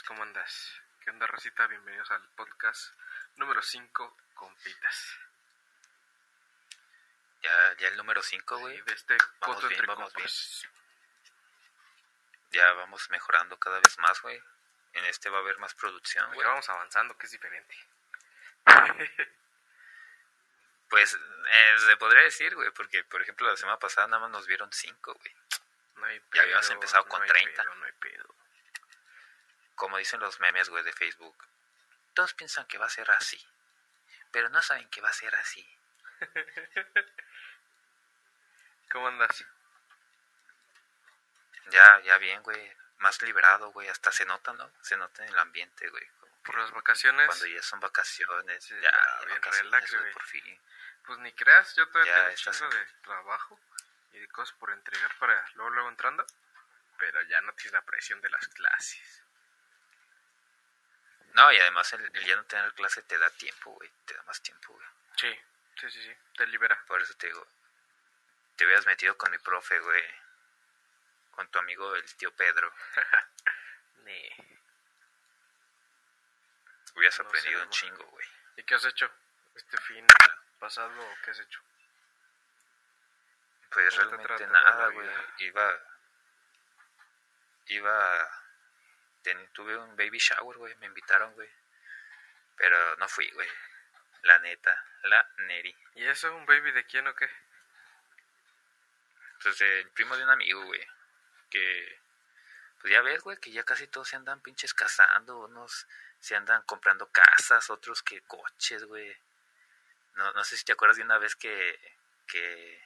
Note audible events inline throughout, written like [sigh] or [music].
¿Cómo andas? ¿Qué onda, Rosita? Bienvenidos al podcast número 5, Compitas. Ya, ya el número 5, güey. De este Vamos bien, entre vamos compas. Ya vamos mejorando cada vez más, güey. En este va a haber más producción, Ya güey. vamos avanzando, que es diferente. [laughs] Pues eh, se podría decir, güey, porque por ejemplo la semana pasada nada más nos vieron 5, güey. No hay Ya habíamos empezado no con hay 30. pedo, no hay pedo. Como dicen los memes, güey, de Facebook. Todos piensan que va a ser así, pero no saben que va a ser así. [laughs] ¿Cómo andas? Ya, ya bien, güey. Más liberado, güey. Hasta se nota, ¿no? Se nota en el ambiente, güey. Por las vacaciones, Cuando ya son vacaciones, Sí, ya, ya, bien vacaciones, relax, güey, güey. por fin. pues ni creas, yo todavía Ya tengo un de trabajo y de cosas por entregar para luego, luego entrando. Pero ya no tienes la presión de las clases. No, y además el, el ya no tener clase te da tiempo, güey. Te da más tiempo, güey. Sí, sí, sí, sí. Te libera. Por eso te digo, te hubieras metido con mi profe, güey. Con tu amigo el tío Pedro. [laughs] Nee. Hubieras No sé, aprendido un chingo, güey. ¿Y qué has hecho este fin pasado o qué has hecho? Pues ¿Cómo te realmente nada, güey. Iba. Iba. Ten- tuve un baby shower, güey. Me invitaron, güey. Pero no fui, güey. La neta. La Neri. ¿Y eso? ¿Un baby de quién o qué? Pues el primo de un amigo, güey. Que. Pues ya ves, güey, que ya casi todos se andan pinches casando. Unos se andan comprando casas, otros que coches, güey. No, no sé si te acuerdas de una vez que. que.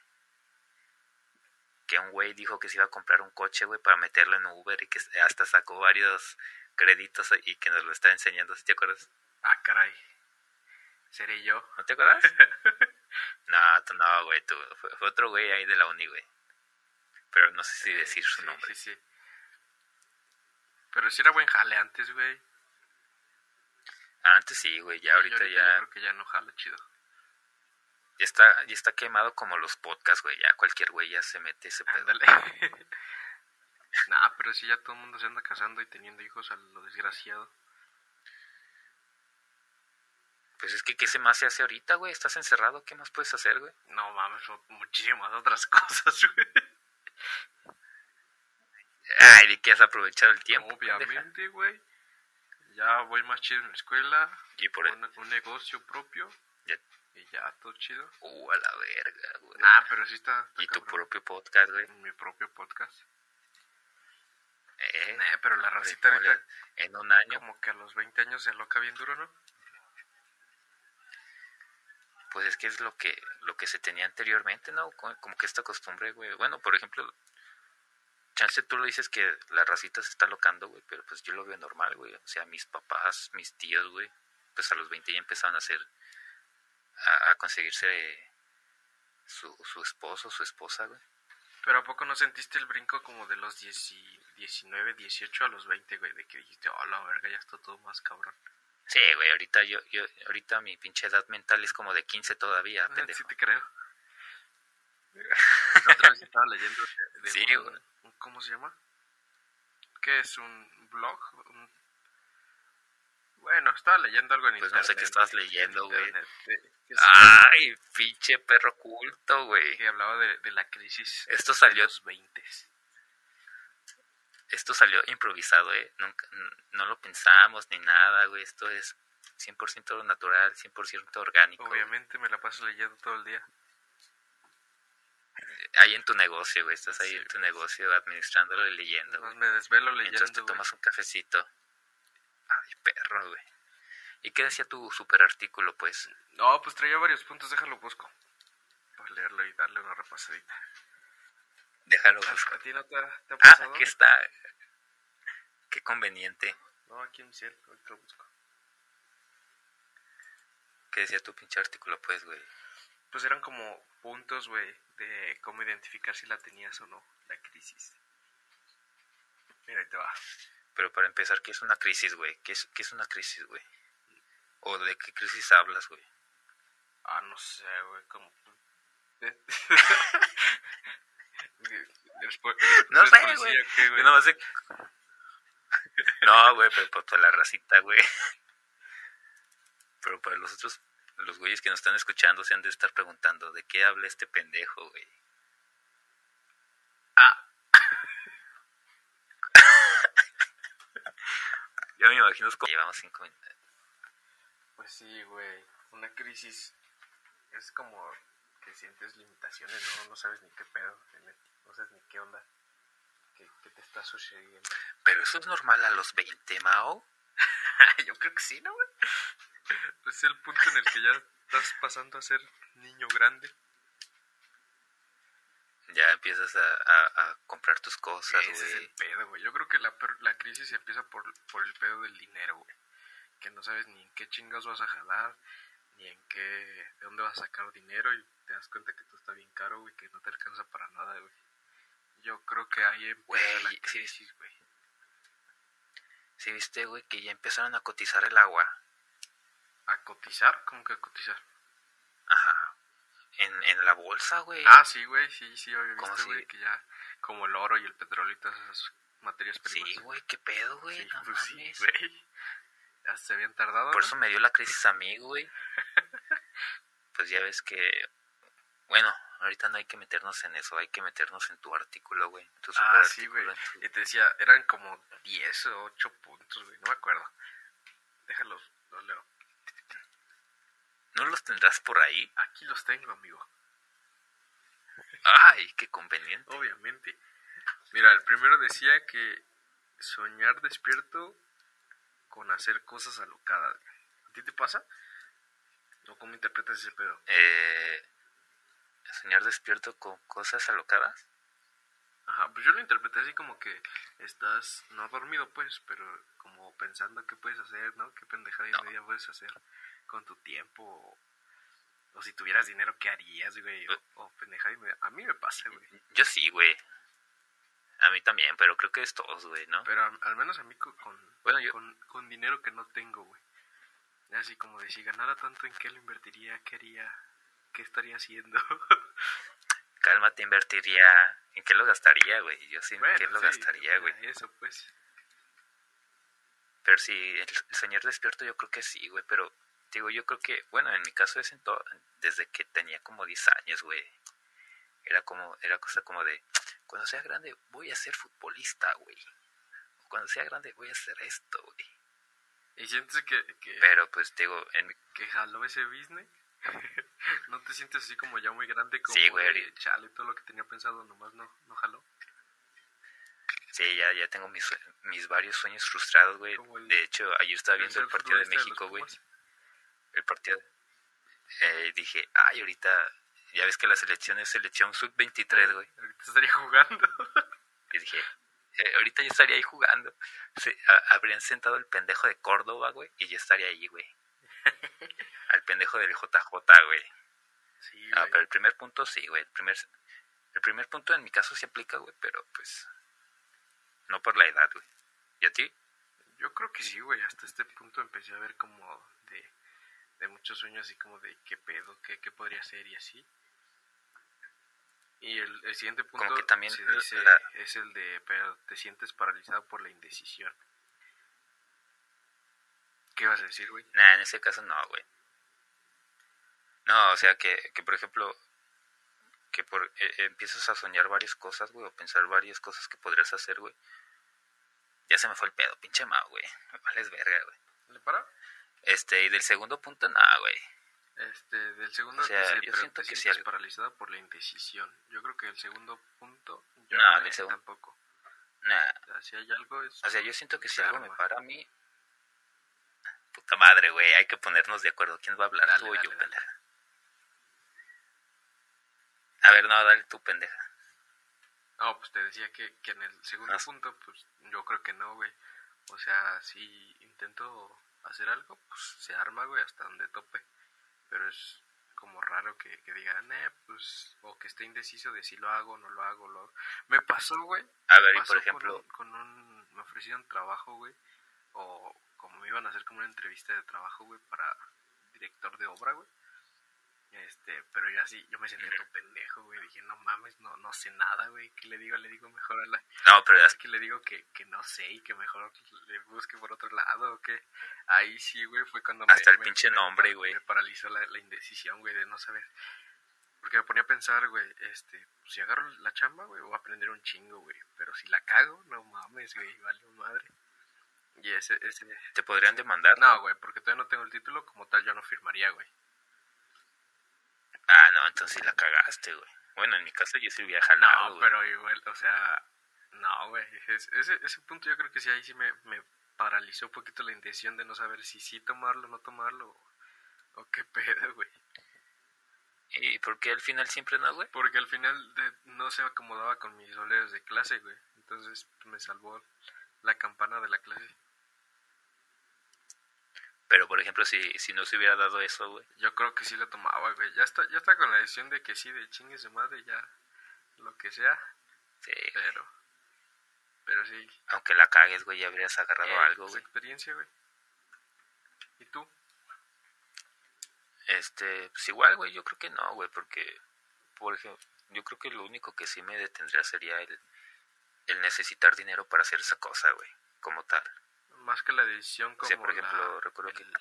Que un güey dijo que se iba a comprar un coche, güey, para meterlo en Uber y que hasta sacó varios créditos y que nos lo está enseñando, ¿sí te acuerdas? Ah, caray. ¿Seré yo? ¿No te acuerdas? [laughs] no, tú no, güey, tú. Fue, fue otro güey ahí de la uni, güey. Pero no sé si decir su Sí, nombre. Sí, sí. Pero sí era buen jale antes, güey. Antes sí, güey, ya ahorita Yo ya, creo que ya no jala chido. Ya está ya está quemado como los podcasts, güey, ya cualquier güey ya se mete ese pedo. [laughs] Nah, pero sí ya todo el mundo se anda casando y teniendo hijos a lo desgraciado. Pues es que qué se más se hace ahorita, güey, estás encerrado, ¿qué más puedes hacer, güey? No mames, muchísimas otras [laughs] cosas, güey. Ay, ¿de qué has aprovechado el tiempo? Obviamente, güey. Ya voy más chido en la escuela. Y por un, un negocio propio. Y ya, todo chido. Uh, a la verga, güey. Nah, pero sí está. está y tu cabrón. propio podcast, güey. Mi propio podcast. Eh, Nah, pero la racita ahorita, en un año, como que a los 20 años se loca bien duro, ¿no? pues es que es lo que lo que se tenía anteriormente, ¿no? Co- Como que esta costumbre, güey. Bueno, por ejemplo, chance tú lo dices que la racita se está locando, güey, pero pues yo lo veo normal, güey. O sea, mis papás, mis tíos, güey, pues a los 20 ya empezaron a hacer, a, a conseguirse su, su esposo, su esposa, güey. Pero ¿a poco no sentiste el brinco como de los 10 y 19, 18 a los 20, güey? De que dijiste, oh, la verga, ya está todo más cabrón. Sí, güey, ahorita yo, yo, ahorita mi pinche edad mental es como de 15 todavía, pendejo. [laughs] Sí te creo. [laughs] La otra vez estaba leyendo de, de Sí, un- un- ¿Cómo se llama? ¿Qué es? ¿Un blog? Un- Bueno, estaba leyendo algo en Pues no internet. sé qué en leyendo, güey. se- Ay, pinche perro culto, güey. que hablaba de, de la crisis Esto salió- los 20. Esto salió improvisado, eh. Nunca, no lo pensamos ni nada, güey. Esto es 100% natural, 100% orgánico. güey. Obviamente me la paso leyendo todo el día. Ahí en tu negocio, güey. Estás ahí Sí. en tu negocio administrándolo y leyendo, güey. me desvelo leyendo, te güey. tomas un cafecito. Ay, perro, güey. ¿Y qué decía tu super artículo, pues? No, pues traía varios puntos, déjalo busco. Para leerlo y darle una repasadita. Déjalo ¿A, busco. a ti no te, te ha Ah, pasado? aquí está. Qué conveniente. No, aquí en mi cielo, ahorita lo busco. ¿Qué decía tu pinche artículo, pues, güey? Pues eran como puntos, güey, de cómo identificar si la tenías o no, la crisis. Mira, ahí te va. Pero para empezar, ¿qué es una crisis, güey? ¿Qué es, ¿Qué es una crisis, güey? ¿O de qué crisis hablas, güey? Ah, no sé, güey, como... [laughs] No eres sé, policía, güey. ¿qué, güey? Yo nomás sé- No, güey, pero por toda la racita, güey. Pero para los otros, los güeyes que nos están escuchando se han de estar preguntando, ¿de qué habla este pendejo, güey? Ah, [laughs] Ya me imagino como llevamos cinco minutos. pues sí, güey. Una crisis es como que sientes limitaciones, ¿no? No sabes ni qué pedo, no sabes ni qué onda, qué, qué te está sucediendo. Pero eso es normal a los 20, Mao. [laughs] Yo creo que sí, ¿no, güey? [laughs] Es el punto en el que ya estás pasando a ser niño grande. Ya empiezas a, a, a comprar tus cosas, Ese es el pedo, güey. Yo creo que la, la crisis empieza por, por el pedo del dinero, güey. Que no sabes ni en qué chingas vas a jalar, ni en qué, de dónde vas a sacar dinero y te das cuenta que todo está bien caro, güey, que no te alcanza para nada, güey. Yo creo que ahí empieza la crisis, güey. Sí, viste, güey, que ya empezaron a cotizar el agua. ¿A cotizar? ¿Cómo que a cotizar? Ajá. En, en la bolsa, güey. Ah, sí, güey, sí, sí, había ¿Cómo visto, güey, que ya como el oro y el petróleo y todas esas materias primas. sí, güey, qué pedo, güey. Sí, no pues sí, mames. güey. Ya se habían tardado, Por ¿no? eso me dio la crisis a mí, güey. [laughs] Pues ya ves que. Bueno, ahorita no hay que meternos en eso, hay que meternos en tu artículo, güey. Tu Ah, sí, güey. tu- Y te decía, eran como 10 o 8 puntos, güey. No me acuerdo. Déjalos, los leo. ¿No los tendrás por ahí? Aquí los tengo, amigo. Ay, qué conveniente. Obviamente. Mira, el primero decía que soñar despierto con hacer cosas alocadas. ¿A ti te pasa? ¿O cómo interpretas ese pedo? Eh, soñar despierto con cosas alocadas. Ajá, pues yo lo interpreté así como que estás no dormido, pues, pero como pensando qué puedes hacer, ¿no? Qué pendejada y No. media puedes hacer con tu tiempo. O, o si tuvieras dinero, ¿qué harías, güey? O, o pendejada y media. A mí me pasa, güey. Yo sí, güey. A mí también, pero creo que es todos, güey, ¿no? Pero al, al menos a mí co- con, Bueno, yo- con, con dinero que no tengo, güey. Así como de si ganara tanto, ¿en qué lo invertiría? ¿Qué haría? ¿Qué estaría haciendo? [laughs] Calma, te invertiría. ¿En qué lo gastaría, güey? Yo sí, ¿en qué lo sí, gastaría, güey? Eso, pues. Pero sí, el, el soñar despierto yo creo que sí, güey. Pero, digo, yo creo que, bueno, en mi caso es en todo, desde que tenía como 10 años, güey. Era como, era cosa como de, cuando sea grande voy a ser futbolista, güey. O Cuando sea grande voy a hacer esto, güey. ¿Y sientes que, que, Pero, pues, digo, en mi, que jaló ese business? [laughs] ¿No te sientes así como ya muy grande? Como Sí, güey, de, chale, todo lo que tenía pensado nomás no, no jaló. sí, ya, ya tengo mis, mis varios sueños frustrados, güey. El- De hecho, ayer estaba viendo el partido de los México, güey. El partido. Eh, dije, ay, ahorita, ya ves que la selección es selección sub-23, güey. Ahorita estaría jugando. Y dije, ahorita yo estaría ahí jugando. Se, a- habrían sentado el pendejo de Córdoba, güey, y yo estaría ahí, güey. [laughs] Al pendejo del JJ, güey. sí, Ah, pero el primer punto sí, güey. El primer, el primer punto en mi caso se aplica, güey, pero pues no por la edad, güey. ¿Y a ti? Yo creo que sí, güey. Hasta este punto empecé a ver como de, de muchos sueños así como de qué pedo, qué, qué podría ser y así. Y el, el siguiente punto que también se dice, la- es el de, pero te sientes paralizado por la indecisión. ¿Qué vas a decir, güey? Nah, en ese caso no, güey. No, o sea que, que por ejemplo, que por eh, empiezas a soñar varias cosas, güey, o pensar varias cosas que podrías hacer, güey. Ya se me fue el pedo, pinche mao, güey. Me vales verga, güey. ¿Le para? Este, y del segundo punto, no, güey. Este, del segundo O sea, yo pero siento que sí sientes algo- paralizado por la indecisión. Yo creo que el segundo punto, yo No, no, segundo- tampoco. Nah. O sea, si hay algo es... O sea, yo siento que si algo me para a mí. Puta madre, güey, hay que ponernos de acuerdo. ¿Quién va a hablar? Dale, tú o yo, dale. pendeja. A ver, no, dale tú, pendeja. No, pues te decía que, que en el segundo punto, pues yo creo que no, güey. O sea, si intento hacer algo, pues se arma, güey, hasta donde tope. Pero es como raro que, que digan, eh, pues, o que esté indeciso de si lo hago o no lo hago. Lo... hago. Me pasó, güey. A ver, y por con ejemplo, un- Con un, me ofrecieron trabajo, güey. O como me iban a hacer como una entrevista de trabajo, güey, para director de obra, güey. Este, pero yo así, yo me sentí todo pendejo, güey. Dije, no mames, no, no sé nada, güey. ¿Qué le digo? Le digo mejor a la. No, pero Es que le digo que, que no sé y que mejor le busque por otro lado o qué. Ahí sí, güey, fue cuando Hasta el pinche nombre, güey. Me paralizó la, la indecisión, güey, de no saber. Porque me ponía a pensar, güey, este, pues si agarro la chamba, güey, voy a aprender un chingo, güey. Pero si la cago, no mames, güey, vale madre. Y ese, ese... te podrían demandar. No, güey, porque todavía no tengo el título, como tal yo no firmaría, güey. Ah, no, entonces sí la cagaste, güey. Bueno, en mi caso yo sí hubiera jalado, No, güey. pero igual, o sea, no, güey. es- Ese, ese punto yo creo que sí, ahí sí me, me paralizó un poquito la intención de no saber si sí tomarlo o no tomarlo. O, o qué pedo, güey. ¿Y por qué al final siempre no, güey? Porque al final de- no se acomodaba con mis horarios de clase, güey. Entonces me salvó la campana de la clase. Pero, por ejemplo, si, si no se hubiera dado eso, güey. Yo creo que sí lo tomaba, güey. Ya está, ya está con la decisión de que sí, de chingue su madre, ya lo que sea. Sí, Pero, pero sí. aunque la cagues, güey, ya habrías agarrado eh, algo, pues, güey. experiencia, güey. ¿Y tú? Este, pues igual, güey, yo creo que no, güey, porque, por ejemplo, yo creo que lo único que sí me detendría sería el, el necesitar dinero para hacer esa cosa, güey, como tal. Más que la decisión O como sea, por ejemplo, la- recuerdo que- el,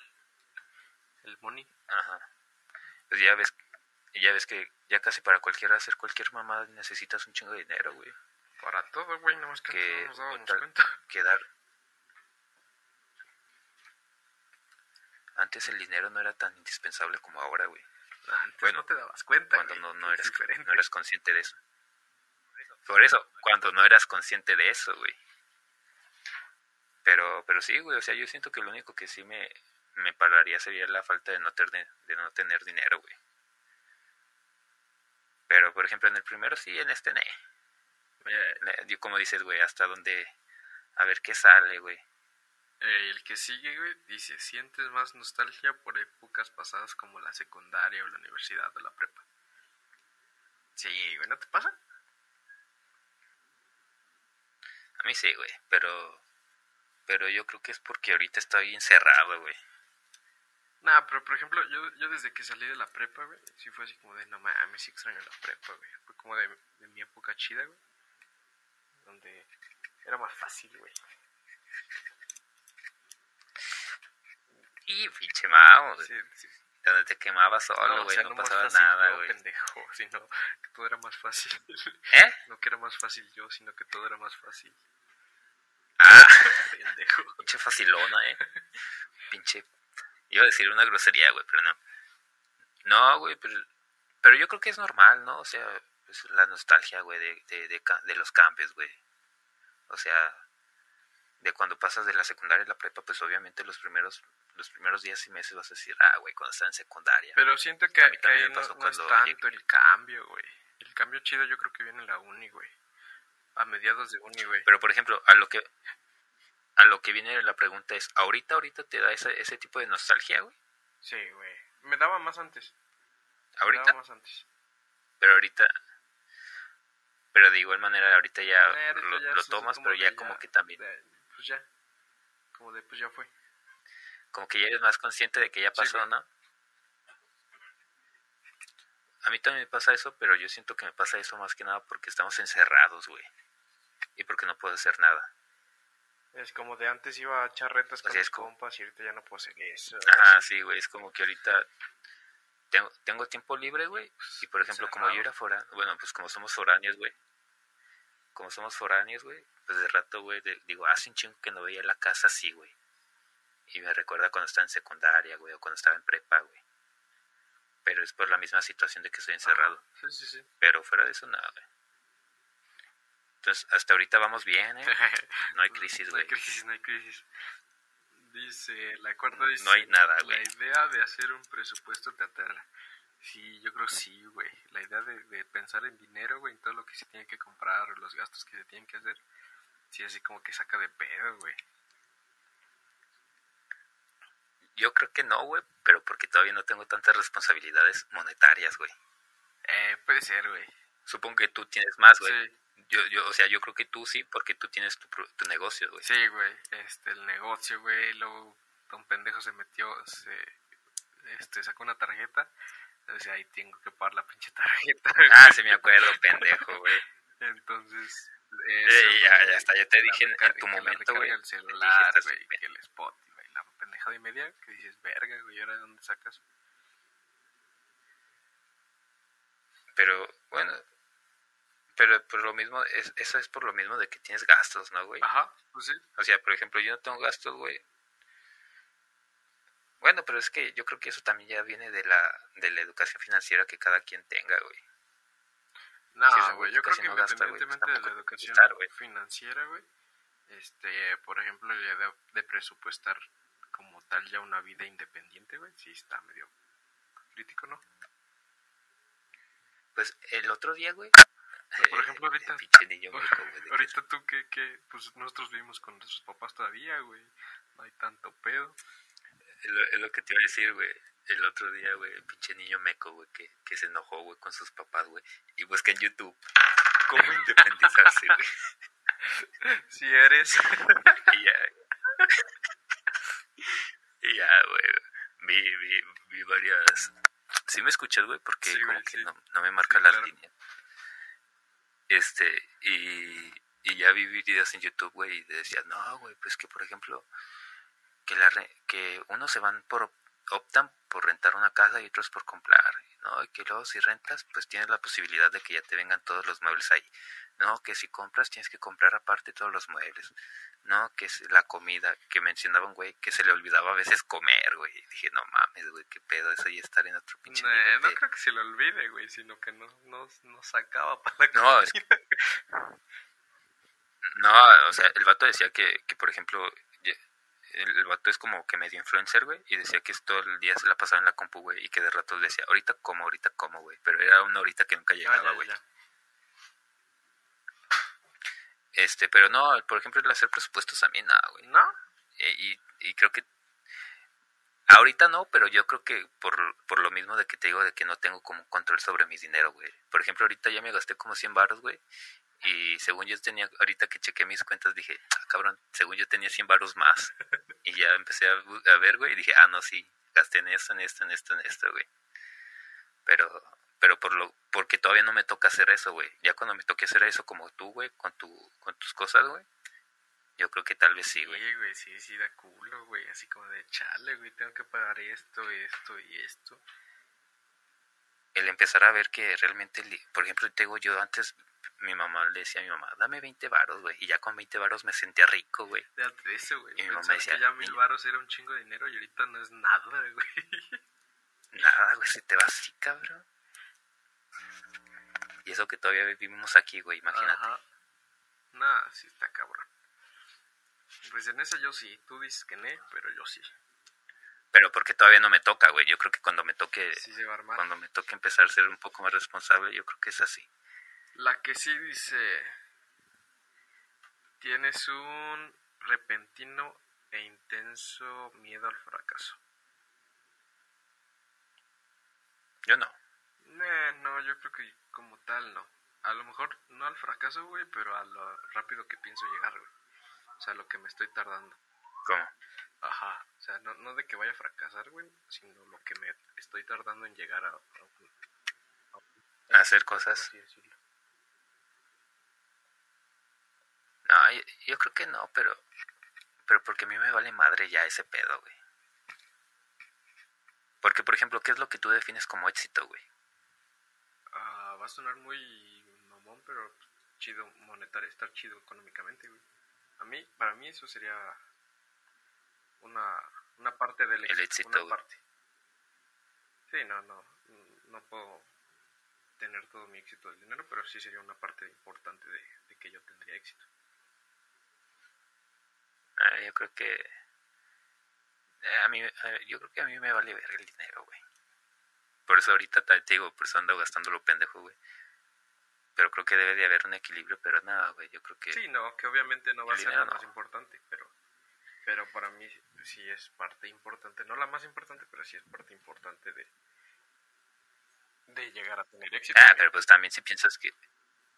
el money. Ajá. Pues ya ves, ya ves que ya casi para cualquiera hacer cualquier mamada necesitas un chingo de dinero, güey. Para todo, güey, nomás que, Que no nos dábamos cuenta. [laughs] Quedar. Antes el dinero no era tan indispensable como ahora, güey. Antes Bueno, no te dabas cuenta, Cuando güey, no, no eras, no eras consciente de eso. Por eso, cuando no eras consciente de eso, güey. Pero, pero sí, güey, o sea, yo siento que lo único que sí me, me pararía sería la falta de no, tener, de no tener dinero, güey. Pero, por ejemplo, en el primero sí, en este, ne. Como dices, güey, hasta donde... A ver qué sale, güey. eh, el que sigue, güey, dice, sientes más nostalgia por épocas pasadas como la secundaria o la universidad o la prepa. Sí, güey, ¿no te pasa? A mí sí, güey, pero... Pero yo creo que es porque ahorita estoy encerrado, güey. Nah, pero por ejemplo, yo, yo desde que salí de la prepa, güey, sí fue así como de, no mames, sí extraño la prepa, güey. Fue como de, de mi época chida, güey. Donde era más fácil, güey. Y pinche mao. Sí, sí. Donde te quemabas solo, o güey, sea, no, pasaba fácil nada, güey. pendejo, [laughs] sino que todo era más fácil. ¿Eh? no que era más fácil yo, sino que todo era más fácil. Pendejo. [laughs] pinche facilona, eh. Pinche. Iba a decir una grosería, güey, pero no. No, güey, pero, pero yo creo que es normal, ¿no? O sea, pues la nostalgia, güey, de, de, de, de los cambios, güey. O sea, de cuando pasas de la secundaria a la prepa, pues obviamente los primeros los primeros días y meses vas a decir, ah, güey, cuando estaba en secundaria. Pero siento que, A mí que también ahí me pasó no cuando tanto el cambio, güey. El cambio chido yo creo que viene en la uni, güey. A mediados de uni, güey. Pero por ejemplo, a lo que a lo que viene la pregunta es, ¿ahorita ahorita te da ese, ese tipo de nostalgia, güey? Sí, güey. Me daba más antes. Me Ahorita, daba más antes. pero ahorita pero de igual manera ahorita ya Eh, ahorita lo, ya lo es tomas, pero ya como que también de- pues ya. Como de, pues ya fue. como que ya eres más consciente de que ya Sí, pasó, güey. ¿no? A mí también me pasa eso, pero yo siento que me pasa eso más que nada porque estamos encerrados, güey. Y porque no puedo hacer nada. Es como de antes iba a echar retas con mis es como- compas y ahorita ya no puedo hacer eso. Ajá, sí, güey, es como que ahorita tengo, tengo tiempo libre, güey. Y por ejemplo, como yo era foráneo, bueno, pues como somos foráneos, güey. Como somos foráneos, güey, pues de rato, güey, digo, hace un chingo que no veía la casa así, güey. Y me recuerda cuando estaba en secundaria, güey, o cuando estaba en prepa, güey. Pero es por la misma situación de que estoy encerrado. Sí, sí, sí. Pero fuera de eso, nada, güey. Entonces, hasta ahorita vamos bien, ¿eh? [laughs] No hay crisis, No hay güey. crisis, no hay crisis. Dice, la cuarta dice... No hay nada, La güey. idea de hacer un presupuesto te aterra. Sí, yo creo sí, güey. La idea de, de pensar en dinero, güey, en todo lo que se tiene que comprar, los gastos que se tienen que hacer. Sí, así como que saca de pedo, güey. Yo creo que no, güey, pero porque todavía no tengo tantas responsabilidades monetarias, güey. Eh, puede ser, güey. Supongo que tú tienes más, güey. Sí, Yo, yo, o sea, yo creo que tú sí, porque tú tienes tu, tu negocio, güey. sí, güey. Este, el negocio, güey. Luego, un pendejo se metió, se, este, sacó una tarjeta Entonces ahí tengo que pagar la pinche [laughs] tarjeta. Ah, sí me acuerdo, pendejo, güey. Entonces, Eh, ya, ya está, ya te dije en- tu momento, güey. El Te celular, dije, güey, bien. el Spotify, la pendejada y media que dices, verga, güey, ¿ahora de dónde sacas? Pero, bueno, pero por lo mismo, es, eso es por lo mismo de que tienes gastos, ¿no, güey? Ajá, pues sí. O sea, por ejemplo, yo no tengo gastos, güey. Bueno, pero es que yo creo que eso también ya viene de la, de la educación financiera que cada quien tenga, güey. No, güey, yo creo que no gasta, güey, independientemente de la educación güey. financiera, güey, este, por ejemplo, la idea de presupuestar como tal ya una vida independiente, güey, sí está medio crítico, ¿no? Pues el otro día, güey. Por ejemplo, ahorita- pinche niño güey, Ahorita tú que, que, pues nosotros vivimos con nuestros papás todavía, güey, no hay tanto pedo. Es lo, es lo que te iba a decir, güey. El otro día, güey, el pinche niño meco, güey, que, que se enojó, güey, con sus papás, güey. Y busca en YouTube cómo [laughs] independizarse, güey. Si eres... [laughs] Y ya. [laughs] y ya, güey. Vi, vi, vi varias. ¿Sí me escuchas, güey? Porque Sí, como que sí. no, no me marca Sí, las claro. líneas. Este, y, y ya vi en YouTube, güey, y decía, no, güey, pues que por ejemplo, que, la re- que unos se van por, optan por rentar una casa y otros por comprar, ¿no? Y que luego si rentas, pues tienes la posibilidad de que ya te vengan todos los muebles ahí. No, que si compras tienes que comprar aparte todos los muebles. No, que es la comida, que mencionaban, güey, que se le olvidaba a veces comer, güey. Y dije, no mames, güey, qué pedo eso y estar en otro pinche no creo que se lo olvide, güey, sino que no, no, no sacaba para la No, es comida. No, o sea, el vato decía que, que por ejemplo, el, el vato es como que medio influencer, güey, y decía que todo el día se la pasaba en la compu, güey, y que de ratos decía, ahorita como, ahorita como, güey, pero era una horita que nunca Ah, llegaba, güey. ya. Este, pero no, por ejemplo, el hacer presupuestos a mí nada, güey. ¿No? Eh, y, y creo que ahorita no, pero yo creo que por, por lo mismo de que te digo de que no tengo como control sobre mi dinero, güey. Por ejemplo, ahorita ya me gasté como 100 baros, güey. Y según yo tenía, ahorita que chequé mis cuentas, dije, ah, cabrón, según yo tenía 100 baros más. [laughs] Y ya empecé a, a ver, güey, y dije, ah, no, sí, gasté en esto, en esto, en esto, en esto, güey. Pero, pero por lo, porque todavía no me toca hacer eso, güey. Ya cuando me toque hacer eso como tú, güey, con tu, con tus cosas, güey. Yo creo que tal vez sí, Sí, güey. güey, sí, sí da culo, güey, así como de chale, güey, tengo que pagar esto, esto y esto. el empezar a ver que realmente, por ejemplo, te digo, yo antes, mi mamá le decía a mi mamá, dame 20 varos, güey, y ya con 20 varos me sentía rico, güey. De eso, güey. Y mi mamá decía, que ya mil baros era un chingo de dinero y ahorita no es nada, [laughs] güey. Nada, güey, se te va así, cabrón. Y eso que todavía vivimos aquí, güey, imagínate. Ajá. Nah, sí está cabrón. Pues en esa yo sí. Tú dices que no, pero yo sí. Pero porque todavía no me toca, güey. Yo creo que cuando me toque, Sí se va a armar. cuando me toque empezar a ser un poco más responsable, yo creo que es así. La que sí dice... Tienes un repentino e intenso miedo al fracaso. Yo no. Nah, no, yo creo que como tal no. A lo mejor no al fracaso, güey, pero a lo rápido que pienso llegar, güey. O sea, lo que me estoy tardando. ¿Cómo? Ajá. O sea, no, no de que vaya a fracasar, güey, sino lo que me estoy tardando en llegar a... a un- a un- Hacer cosas. así decirlo. No, yo, yo creo que no, pero, pero porque a mí me vale madre ya ese pedo, güey. Porque, por ejemplo, ¿qué es lo que tú defines como éxito, güey? Va a sonar muy mamón, pero chido monetario, estar chido económicamente, güey. A mí, para mí eso sería una, una parte del El éxito, una güey. parte. Sí, no, no, no puedo tener todo mi éxito del dinero, pero sí sería una parte importante de, de que yo tendría éxito. Ah, yo creo que... eh, a mí, eh, yo creo que a mí me vale ver el dinero, güey. Por eso ahorita te digo, por eso ando gastando lo pendejo, güey. Pero creo que debe de haber un equilibrio, pero nada, güey, yo creo que... Sí, no, que obviamente no va a ser lo más importante, pero, pero para mí sí es parte importante, no la más importante, pero sí es parte importante de, de llegar a tener éxito. Ah, pero pues también si piensas que...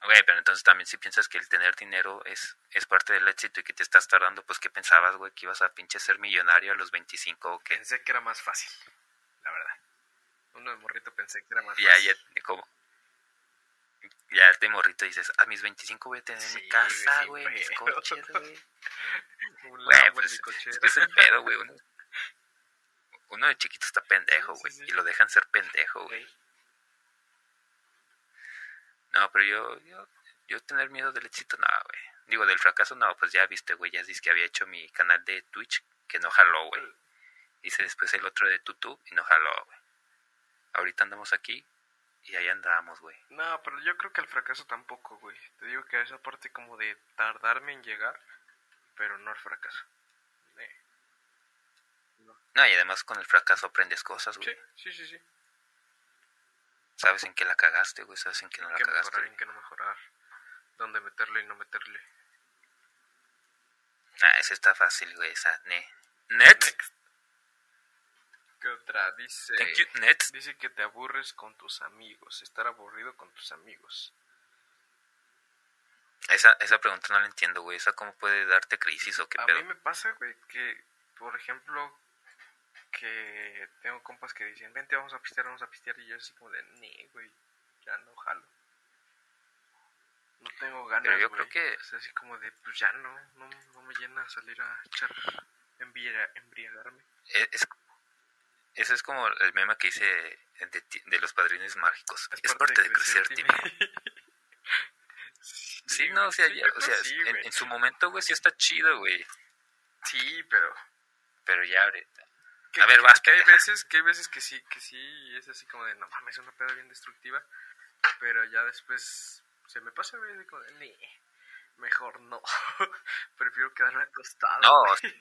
Güey, pero entonces también si piensas que el tener dinero es, es parte del éxito y que te estás tardando, pues ¿qué pensabas, güey? Que ibas a pinche ser millonario a los 25 o qué? Pensé que era más fácil, la. Uno de morrito pensé que era más Ya, fácil. ya, como. Ya de morrito dices, a mis 25 voy a tener Sí, mi casa, güey, mis coches, güey. [laughs] Un Güey, pues, es cochera. que es el pedo, güey. Uno, uno de chiquito está pendejo, güey. sí. Y lo dejan ser pendejo, güey. No, pero yo, yo, yo tener miedo del éxito, no, güey. Digo, del fracaso, no, pues ya viste, güey. Ya dices que había hecho mi canal de Twitch, que no jaló, güey. Hice después el otro de YouTube y no jaló, güey. Ahorita andamos aquí y ahí andamos, güey. No, pero yo creo que el fracaso tampoco, güey. Te digo que esa parte como de tardarme en llegar, pero no el fracaso. Eh, No, y además con el fracaso aprendes cosas, Sí, güey. sí, sí, sí. Sabes en qué la cagaste, güey. Sabes en qué no la cagaste. mejorar, en qué no mejorar. Dónde meterle y no meterle. Ah, esa está fácil, güey. Esa, ne. Next. Next. ¿Qué otra? Dice... Dice que te aburres con tus amigos. Estar aburrido con tus amigos. Esa, esa pregunta no la entiendo, güey. Esa cómo puede darte crisis o qué A pedo. mí me pasa, güey, que, por ejemplo, que tengo compas que dicen, vente, vamos a pistear, vamos a pistear. Y yo así como de, ni, güey, ya no jalo. No tengo ganas, Pero yo güey. creo que- O sea, así como de, pues ya no, no, no me llena salir a echar, embria- embriagarme. E- Es, ese es como el meme que hice de, los padrinos mágicos. Es, parte, de crecer, Timmy. Sí, no, o sea, ya, o sea, en, en su momento, güey, sí está chido, güey. Sí, pero... Pero ya ahorita. A ver, vas, que hay veces que hay veces que sí que sí es así como de no mames es una peda bien destructiva pero ya después se me pasa güey como de, "Ni, mejor no [laughs] prefiero quedarme acostado No, güey".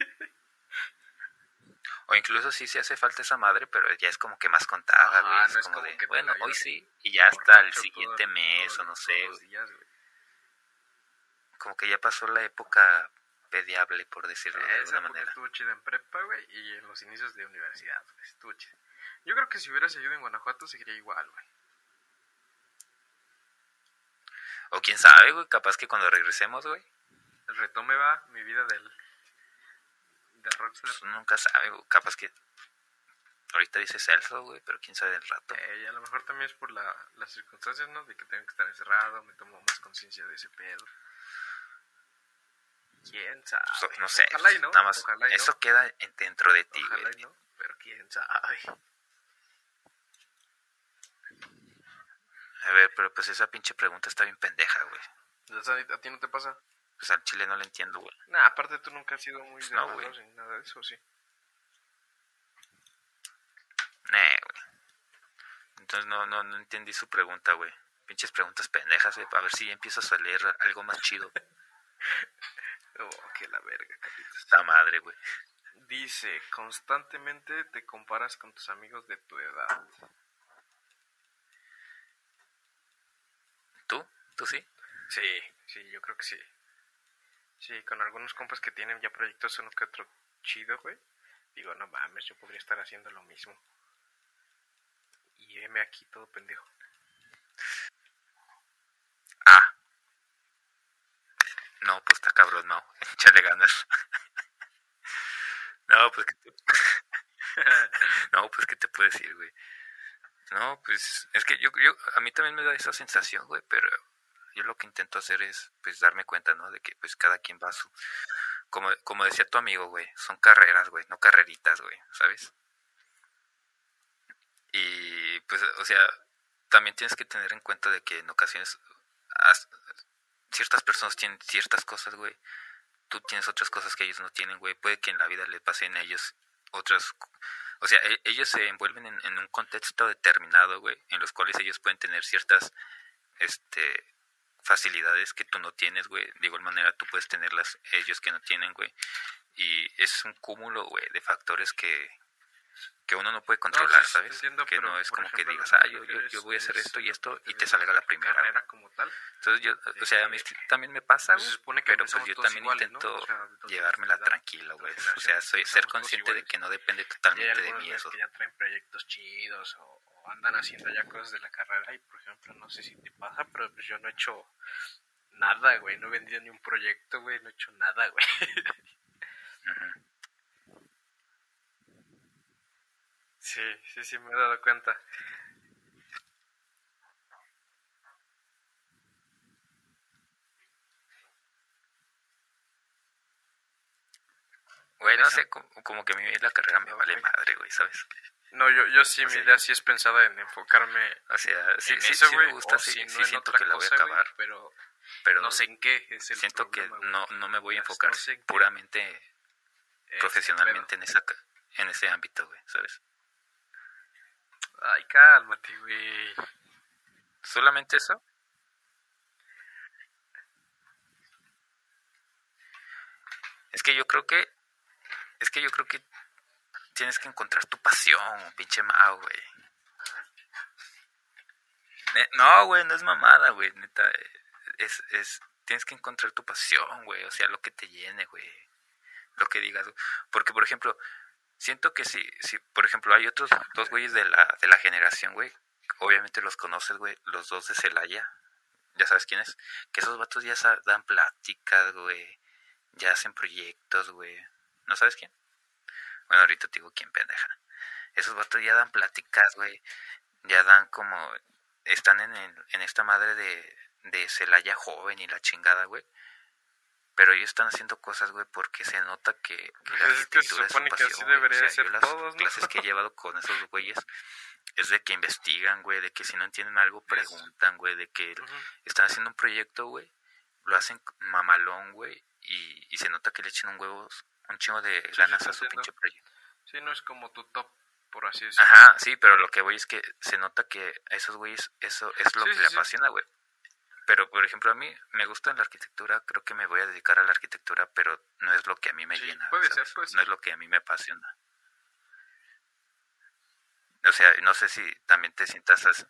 O incluso sí se hace falta esa madre, pero ya es como que más contada, güey. es no como, como de, que bueno, hoy sí, y ya hasta el siguiente todo- mes, todo- o no sé, días. Como que ya pasó la época pediable, por decirlo de Esa alguna manera. estuvo chida en prepa güey y en los inicios de universidad güey, estuvo chida yo creo que si hubiera seguido en Guanajuato seguiría igual güey O quién sabe, güey, capaz que cuando regresemos, güey, el retome va mi vida del de rockstar pues nunca sabe, güey, capaz que... Ahorita dice Celso, güey, pero quién sabe del rato. Eh, y a lo mejor también es por la, las circunstancias, ¿no? De que tengo que estar encerrado, me tomo más conciencia de ese pedo. ¿Quién sabe? Pues, no sé, Ojalá y no. nada más, Ojalá y eso no. queda en- dentro de ti, Ojalá güey. y no, pero quién sabe. A ver, pero pues esa pinche pregunta está bien pendeja, güey. ¿A ti no te pasa? Pues al chile no la entiendo, güey. Nah, aparte tú nunca has sido muy Pues de no, malos ni nada de eso, sí. Nee, güey. Entonces no, no, no entendí su pregunta, güey. Pinches preguntas pendejas, güey. A ver si empiezas a leer algo más chido. [laughs] Oh, que la verga, Carlitos. Esta madre, güey. Dice, constantemente te comparas con tus amigos de tu edad. ¿Tú? ¿Tú sí? Sí, sí, yo creo que sí. Sí, con algunos compas que tienen ya proyectos uno que otro chido, güey. Digo, no mames, yo podría estar haciendo lo mismo. Y aquí todo pendejo. Ah. No, pues está cabrón, no. [laughs] Échale ganas. [laughs] no, pues que te... [laughs] no, pues qué te puedo decir, güey. No, pues es que yo, yo, a mí también me da esa sensación, güey, pero yo lo que intento hacer es, pues, darme cuenta, ¿no? De que, pues, cada quien va a su... Como, como decía tu amigo, güey, son carreras, güey, no carreritas, güey, ¿sabes? Y, pues, o sea, también tienes que tener en cuenta de que en ocasiones ciertas personas tienen ciertas cosas, güey. Tú tienes otras cosas que ellos no tienen, güey. Puede que en la vida le pasen a ellos otras... O sea, e- ellos se envuelven en, en un contexto determinado, güey, en los cuales ellos pueden tener ciertas, este, facilidades que tú no tienes, güey. De igual manera tú puedes tenerlas ellos que no tienen, güey. Y es un cúmulo, güey, de factores que, que uno no puede controlar, sí, ¿sabes? entiendo, que no es como que digas, ah, yo, yo, yo voy a hacer es esto y esto, y te salga la primera. como tal. Entonces yo, o sea, a mí Sí. también me pasa, Pues supone que pero pues yo también iguales, ¿no? intento O sea, entonces, llevármela la- tranquilo, güey. O sea, soy, ser consciente de que no depende totalmente de mí eso. que ya traen proyectos chidos o andan haciendo ya cosas de la carrera y por ejemplo no sé si te pasa pero pues yo no he hecho nada güey no he vendido ni un proyecto güey no he hecho nada güey. [laughs] Sí, sí, sí, me he dado cuenta. Güey, no sé, como, como que a mí la carrera me vale madre, güey, ¿sabes? No, yo, yo sí, O mi sea, idea sí es pensada en enfocarme O sea, sí, en sí, eso, sí me gusta, o sí, si no siento que la voy a acabar, pero pero no sé en qué es el siento que no, no me voy a No enfocar sé puramente profesionalmente en, esa, en ese ámbito, güey, ¿sabes? Ay, cálmate, güey. ¿Solamente eso? Es que yo creo que, es que yo creo que tienes que encontrar tu pasión, pinche Mao, güey. No, güey, no es mamada, güey, neta. Es, es, tienes que encontrar tu pasión, güey, o sea, lo que te llene, güey. Lo que digas. Porque, por ejemplo, siento que si, por ejemplo, hay otros dos güeyes de la, de la generación, güey, obviamente los conoces, güey, los dos de Celaya, ya sabes quiénes, que esos vatos ya dan pláticas, güey, ya hacen proyectos, güey, ¿no sabes quién? Bueno, ahorita te digo quién, pendeja. Esos vatos ya dan pláticas, güey, ya dan como, están en, el- en esta madre de, de Celaya joven y la chingada, güey. Pero ellos están haciendo cosas, güey, porque se nota que, que la Pues es que se supone que así. O debería sea, ser yo las todos, ¿no? clases que he llevado con esos güeyes es de que investigan, güey, de que si no entienden algo preguntan, güey, de que están haciendo un proyecto, güey, lo hacen mamalón, güey, y, y se nota que le echan un huevo, un chingo de sí, ganas a su pinche proyecto. Sí, no es como tu top, por así decirlo. Ajá, sí, pero lo que voy es que se nota que a esos güeyes eso es lo Sí, que le apasiona, güey. Pero, por ejemplo, a mí me gusta la arquitectura, creo que me voy a dedicar a la arquitectura, pero no es lo que a mí me Sí, llena, puede ser, ser. No es lo que a mí me apasiona. O sea, no sé si también te sientas así,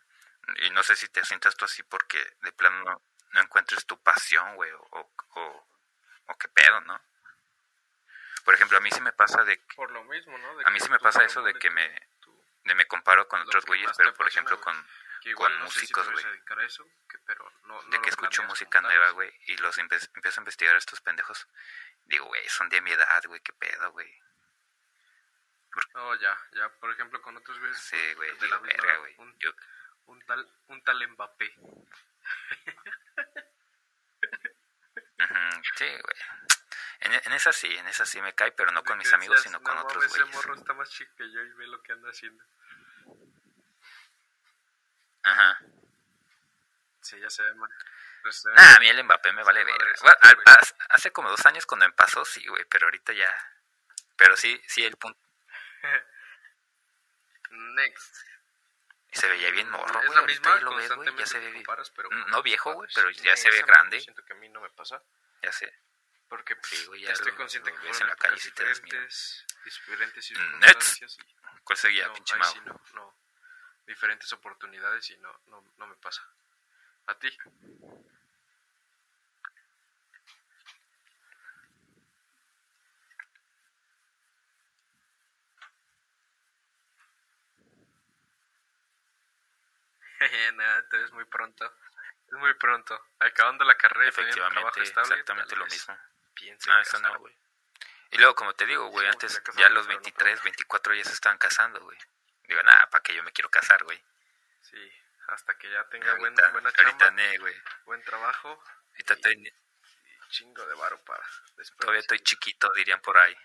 y no sé si te sientas tú así porque de plano no, no encuentres tu pasión, güey, o, o, o, o qué pedo, ¿no? Por ejemplo, a mí sí me pasa de que, Por lo mismo, ¿no? De a mí sí me pasa eso de que me, de me comparo con otros güeyes, pero por ejemplo con, con músicos, güey. de que escucho música nueva, güey, y los empiezo a investigar a estos pendejos. Digo, güey, son de mi edad, güey, qué pedo, güey. No, ya, ya, por ejemplo, con otros güeyes. Sí, güey, de la verga, güey. Un, un tal, un tal Mbappé. sí, güey. En, en esa sí, en esa sí me cae, pero no con mis amigos, decías, sino con "No otros mames, Ese güeyes. morro está más chico que yo y ve lo que anda haciendo. Ajá. Sí, ya se ve más. pues, Nah, a mí el Mbappé me vale sí, Bueno, al- hace- como dos años cuando empezó, sí, güey, pero ahorita ya... Pero sí, sí, el punto... [laughs] Next. Se veía bien morro, güey. Ahorita ya lo ves, güey, ya se ve bien. pero con no viejo, güey, pero ya se ve grande. Siento que a mí no me pasa. Ya sé. Porque pues, Sí, güey, ya estoy lo- consciente lo que ves en la calle y te das miedo. diferentes, diferentes Mm, circunstancias y ¿Cuál seguía, no, pinche mago? sí no, no. Diferentes oportunidades y no, no, no me pasa. ¿A ti? Nada, entonces es muy pronto. Es muy pronto. Acabando la carrera y teniendo un trabajo Efectivamente, estable. exactamente lo vez en Ah, no, güey. Y luego, como te digo, güey, Sí, antes ya a los pero no 23, pronto. 24 ya se estaban casando, güey. Digo, nada, ¿para qué yo me quiero casar, güey? Sí, hasta que ya tenga buen, buena ahorita chamba, ne, güey. buen trabajo Ahorita estoy- y chingo de varo para después. todavía estoy chiquito, dirían por ahí.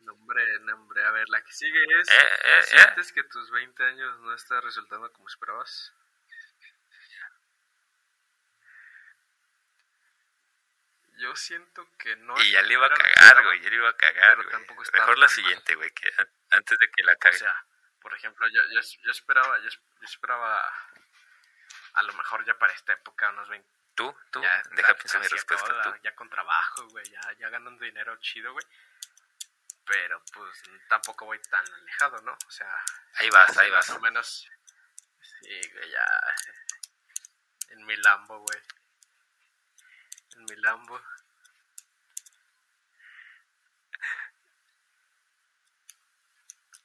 Nombre, nombre. A ver, la que sigue es... Eh, eh, eh. ¿Sientes que tus 20 años no está resultando como esperabas? Yo siento que no Y ya le iba a cagar, güey. Ya le iba a cagar, güey. Mejor la siguiente, güey, que an- antes de que la O cague. sea, por ejemplo, yo, yo, yo esperaba, yo, es- yo esperaba a lo mejor ya para esta época unos 20 tú, tú, ya deja pensar mi respuesta, acabada, tú. Ya con trabajo, güey, ya, ya ganando dinero chido, güey. Pero pues tampoco voy tan alejado, ¿no? O sea, Ahí vas, ahí vas. Más o menos. Sí, güey, ya. En mi Lambo, güey. En mi Lambo.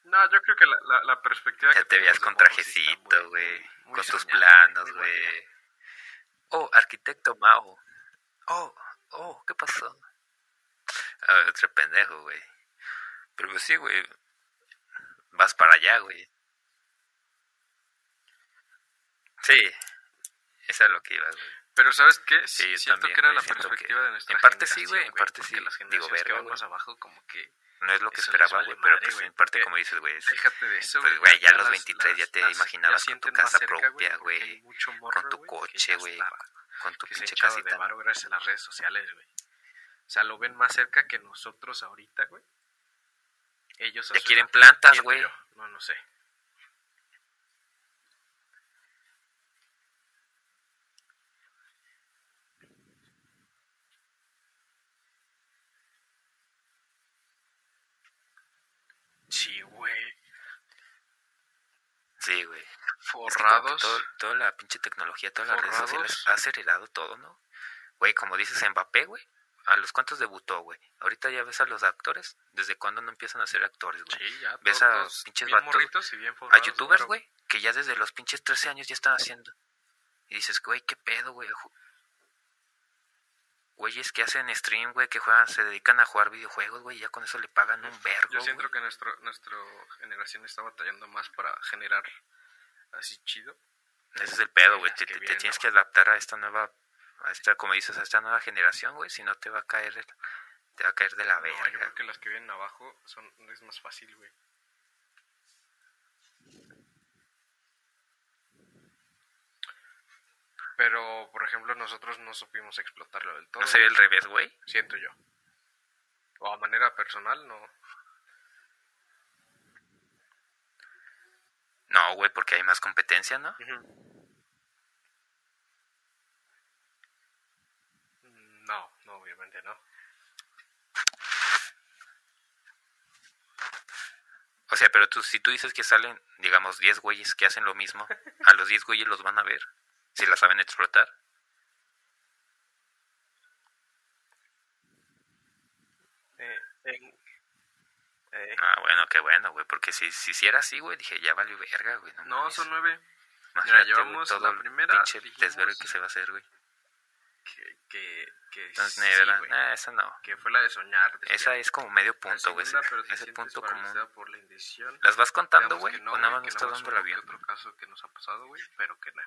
No, yo creo que la, la, la perspectiva Ya que te veías con trajecito, güey. Con tus planos, güey. Oh, arquitecto Mao. Oh, oh, ¿qué pasó? Ah, otro pendejo, güey. Pero pues sí, güey. vas para allá, güey. Sí, eso es lo que iba, güey. Pero ¿sabes qué? Sí, Siento también, que era la perspectiva de nuestra en parte sí, güey, en parte sí. las Digo, generaciones que verga, van más abajo como que No es lo que Eso esperaba, güey, pero pues en parte como dices, güey, déjate de eso, Pues, güey, ya a los las- 23 ya las- te las- imaginabas ya con tu casa cerca, propia, güey, con tu coche, ya güey, con tu pinche de casita. ¿no? varo gracias a las redes sociales, güey. O sea, lo ven más cerca que nosotros ahorita, güey. Ellos Ya quieren plantas, güey. No, no sé. Sí, güey. Sí, güey. Es que como que Forrados. todo- toda la pinche tecnología, todas las redes sociales ha acelerado todo, ¿no? Güey, como dices, Mbappé, güey, ¿a los cuantos debutó, güey? Ahorita ya ves a los actores, ¿desde cuándo no empiezan a ser actores, güey? Sí, ya. Ves a pinches bien vatos, morritos y bien A youtubers, claro. güey, que ya desde los pinches 13 años ya están haciendo. Y dices, güey, ¿qué pedo, güey? Güeyes que hacen stream, güey, que juegan, se dedican a jugar videojuegos, güey, y ya con eso le pagan un vergo. Yo siento que nuestro, nuestra generación está batallando más para generar así chido. Ese es el pedo, güey. las Te, tienes que adaptar a esta nueva, a esta, como dices, a esta nueva generación, güey. Si no te va a caer, te va a caer de la No, yo verga. creo que las que vienen abajo son, es más fácil, güey. Pero, por ejemplo, nosotros no supimos explotarlo del todo. No sería el revés, güey. Siento yo. O a manera personal, no. No, güey, porque hay más competencia, ¿no? No, no, obviamente no. O sea, pero tú, si tú dices que salen, digamos, 10 güeyes que hacen lo mismo, [laughs] a los 10 güeyes los van a ver. Si la saben explotar. Eh, en- eh, Ah, bueno, qué bueno, güey. Porque si, si hiciera así, güey, dije, ya valió verga, güey. No, no, son nueve. Imagínate, güey, llevamos todo la el primera, pinche dijimos- desvergue que se va a hacer, güey. Que, que, que Entonces, sí, güey, nah, esa no. que fue la de soñar. decía. Esa es como medio La punto, güey. Ese punto por la. ¿Las vas contando, güey? no, o nada más me nada más dando el avión? otro caso que nos ha pasado, güey, pero que no.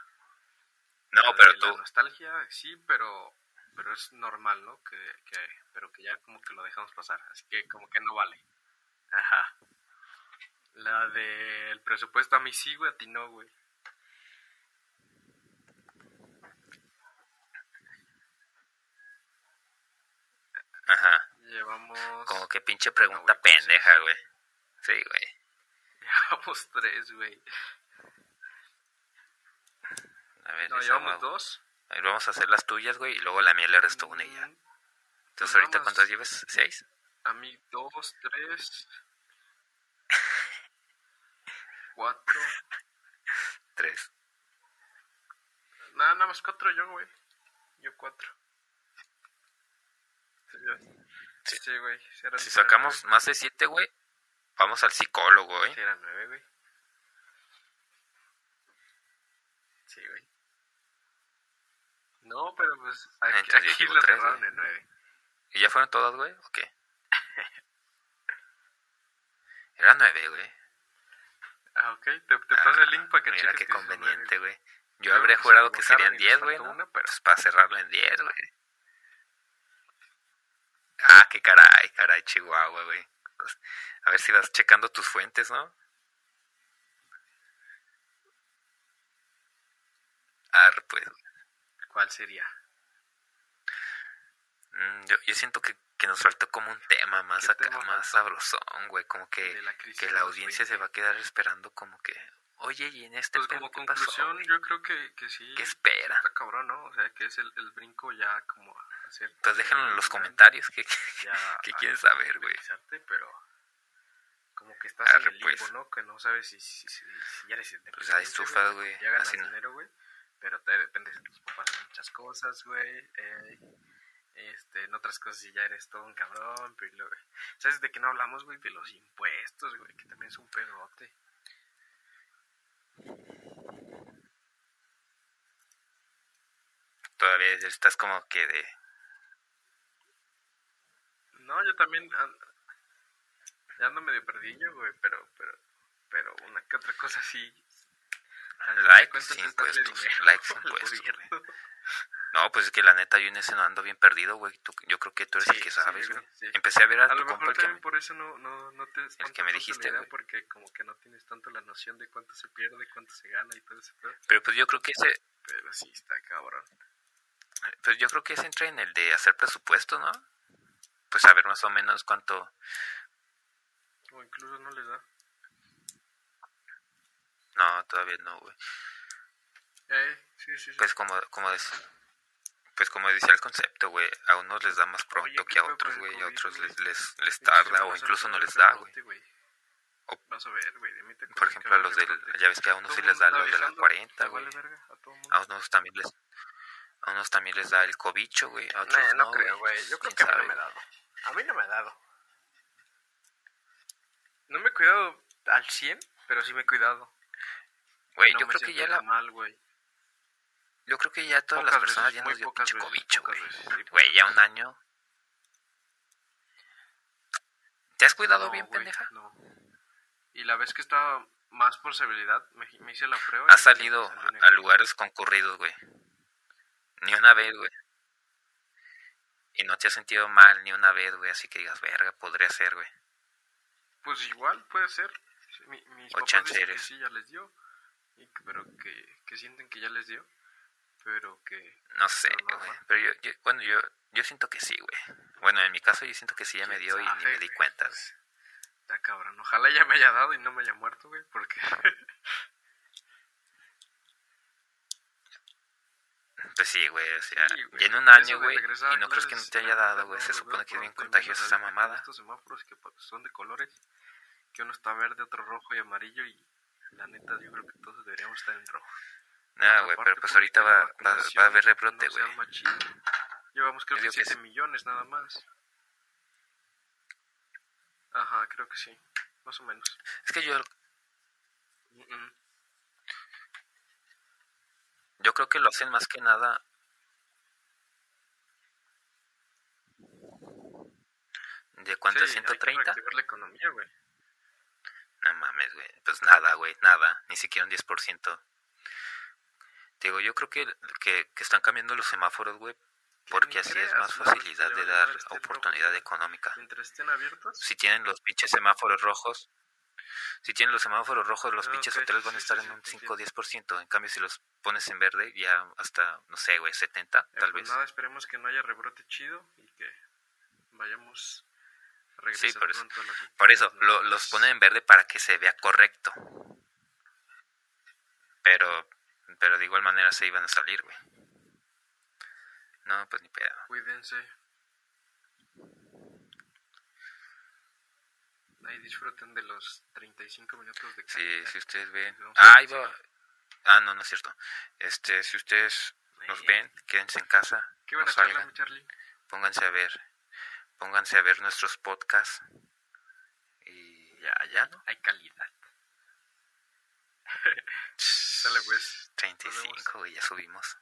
No, La pero de tú. La nostalgia, sí, pero, pero es normal, ¿no? Que, que, pero que ya como que lo dejamos pasar. Así que como que no vale. Ajá. La del presupuesto a mí sí, güey, a ti no, güey. Ajá. Llevamos... Como que pinche pregunta No, güey, pendeja, güey. Sí, güey. Llevamos [laughs] tres, güey. A ver, No, llevamos va- dos. A ver, vamos a hacer las tuyas, güey, y luego la mía le restó una y ya. Mm, Entonces, ahorita. ¿cuántas llevas? ¿Seis? A mí dos, tres... Cuatro... Tres. Nada, nada más cuatro yo, güey. Yo cuatro. Sí, Sí. Sí, güey. sí Si sacamos nueve. más de siete, güey, vamos al psicólogo, Sí, güey. eran nueve, güey. Sí, güey. No, pero pues aquí, Entonces aquí lo tres, cerraron güey. en nueve. ¿Y ya fueron todas, güey? ¿O qué? [laughs] Era nueve, güey. Ah, ok. Te, te paso el link para que Mira qué conveniente, güey. Yo Creo habría que se jurado que serían y les diez, faltó güey, ¿no? una, pero- Pues para cerrarlo en diez, güey. Ah, qué caray, caray, Chihuahua, güey. Pues, a ver si vas checando tus fuentes, ¿no? Ar, pues. ¿Cuál sería? mm, yo, yo siento que, que nos faltó como un tema más ¿Qué acá, tema más sabrosón, güey. Como que, la que la audiencia se 20. va a quedar esperando como que, oye, y en este Pues como ¿qué pasó, conclusión, yo creo que, que sí. ¿Qué espera? Está cabrón, ¿no? O sea, que es el, el brinco ya como hacer... Pues déjenlo en los comentarios, ¿qué, ya [laughs] qué a quieren saber, güey? pero como que estás Arre, en el limbo, pues. ¿no? Que no sabes si, si, si, si ya eres Pues independiente, ahí estufas, güey. Ya ganas Así dinero, güey. Pero te dependes de tus papás en muchas cosas, güey. eh, este, en otras cosas si ya eres todo un cabrón. Pero, ¿Sabes de qué no hablamos, güey? De los impuestos, güey. Que también es un pedote. Todavía estás como que de... No, yo también ando, ya ando medio perdido, güey. Pero, pero, pero una que otra cosa sí. Like sin impuestos, like sin [laughs] impuestos. No, pues es que la neta yo en ese no ando bien perdido, güey. Yo creo que tú eres el que sabes, güey. Empecé a ver a, a tu lo mejor el que, por eso no, no, no te el que me dijiste, güey. Porque como que no tienes tanto la noción de cuánto se pierde, cuánto se gana y todo eso. Pero pues yo creo que ese... Pero sí, está cabrón. Pues yo creo que ese entra en el de hacer presupuesto, ¿no? Pues saber más o menos cuánto... O incluso no les da. No, todavía no, güey. Eh, sí, sí, sí. Pues como, como es, pues como decía el concepto, güey, a unos les da más pronto Oye, que a ¿qué fue otros, güey, a otros les, les, tarda o incluso no les da, güey. O- Vas a ver, güey, dime te Por ejemplo, a los del, ya ves que a unos sí les da los de la viajando, 40, te güey. a unos también les, a unos también les da el cobicho, güey, a otros no, no creo, güey. Yo creo ¿Quién que a mí no me ha dado. A mí no me ha dado. No me he cuidado al 100, pero sí me he cuidado. Güey, No yo creo que ya la, mal, güey. Yo creo que ya todas Pocas las personas veces, ya nos dio pinche cobicho, güey. Güey, ya un año. ¿Te has cuidado No, bien, güey, pendeja? No. Y la vez que estaba más por severidad, me, me hice la prueba. Has salido salió a, lugares concurridos, güey. Ni una vez, güey. Y no te has sentido mal ni una vez, güey. Así que digas, verga, podría ser, güey. Pues igual puede ser. Mi- mis O papás dicen que sí, ya les dio. y pero que, que sienten que ya les dio. Pero que... No sé, güey. Pero yo, yo, bueno, yo, yo siento que sí, güey. Bueno, en mi caso yo siento que sí ya me dio y ni me di cuenta. Pues, Está cabrón. Ojalá ya me haya dado y no me haya muerto, güey. Porque... [laughs] Pues sí, güey. O sea, Sí, güey. ya en un año, güey. Y no crees que no te haya dado, güey. Se supone que es bien contagiosa esa mamada. Estos semáforos que son de colores. Que uno está verde, otro rojo y amarillo. Y la neta, yo creo que todos deberíamos estar en rojo. No, güey, pero pues ahorita va, va, va a haber rebrote, güey. Llevamos creo Yo que digo que 7 sí. millones nada más. Ajá, creo que sí. Más o menos. Es que yo, Mm, mm. yo creo que lo hacen más que nada ¿De cuánto? Sí, hay que ¿130? reactivar la economía, güey. No mames, güey. Pues nada, güey, nada. Ni siquiera un 10%. Te digo, yo creo que, que, que están cambiando los semáforos, güey, porque así es más facilidad de dar este oportunidad económica. Mientras estén abiertos. Si tienen los pinches semáforos rojos, si tienen los semáforos rojos, los Ah, pinches hoteles van a estar sí, en un te 5 o 10%. En cambio, si los pones en verde, ya hasta, no sé, güey, 70, Eh, tal pues vez. nada, esperemos que no haya rebrote chido y que vayamos a Sí, regresar por eso. pronto a las Por eso, lo- los ponen en verde para que se vea correcto. Pero, pero de igual manera se iban a salir, güey. No, pues ni pedo. Cuídense. Ahí disfruten de los 35 minutos de Sí, si ustedes ven. A Ah, ahí va. Ah, no, no es cierto. Este, si ustedes nos ven, quédense en casa, Qué no buena charla, salgan, Charlie. pónganse a ver, pónganse a ver nuestros podcasts. Y ya, ya, ¿no? Hay calidad. [laughs] Sale pues. 35, güey, ya subimos.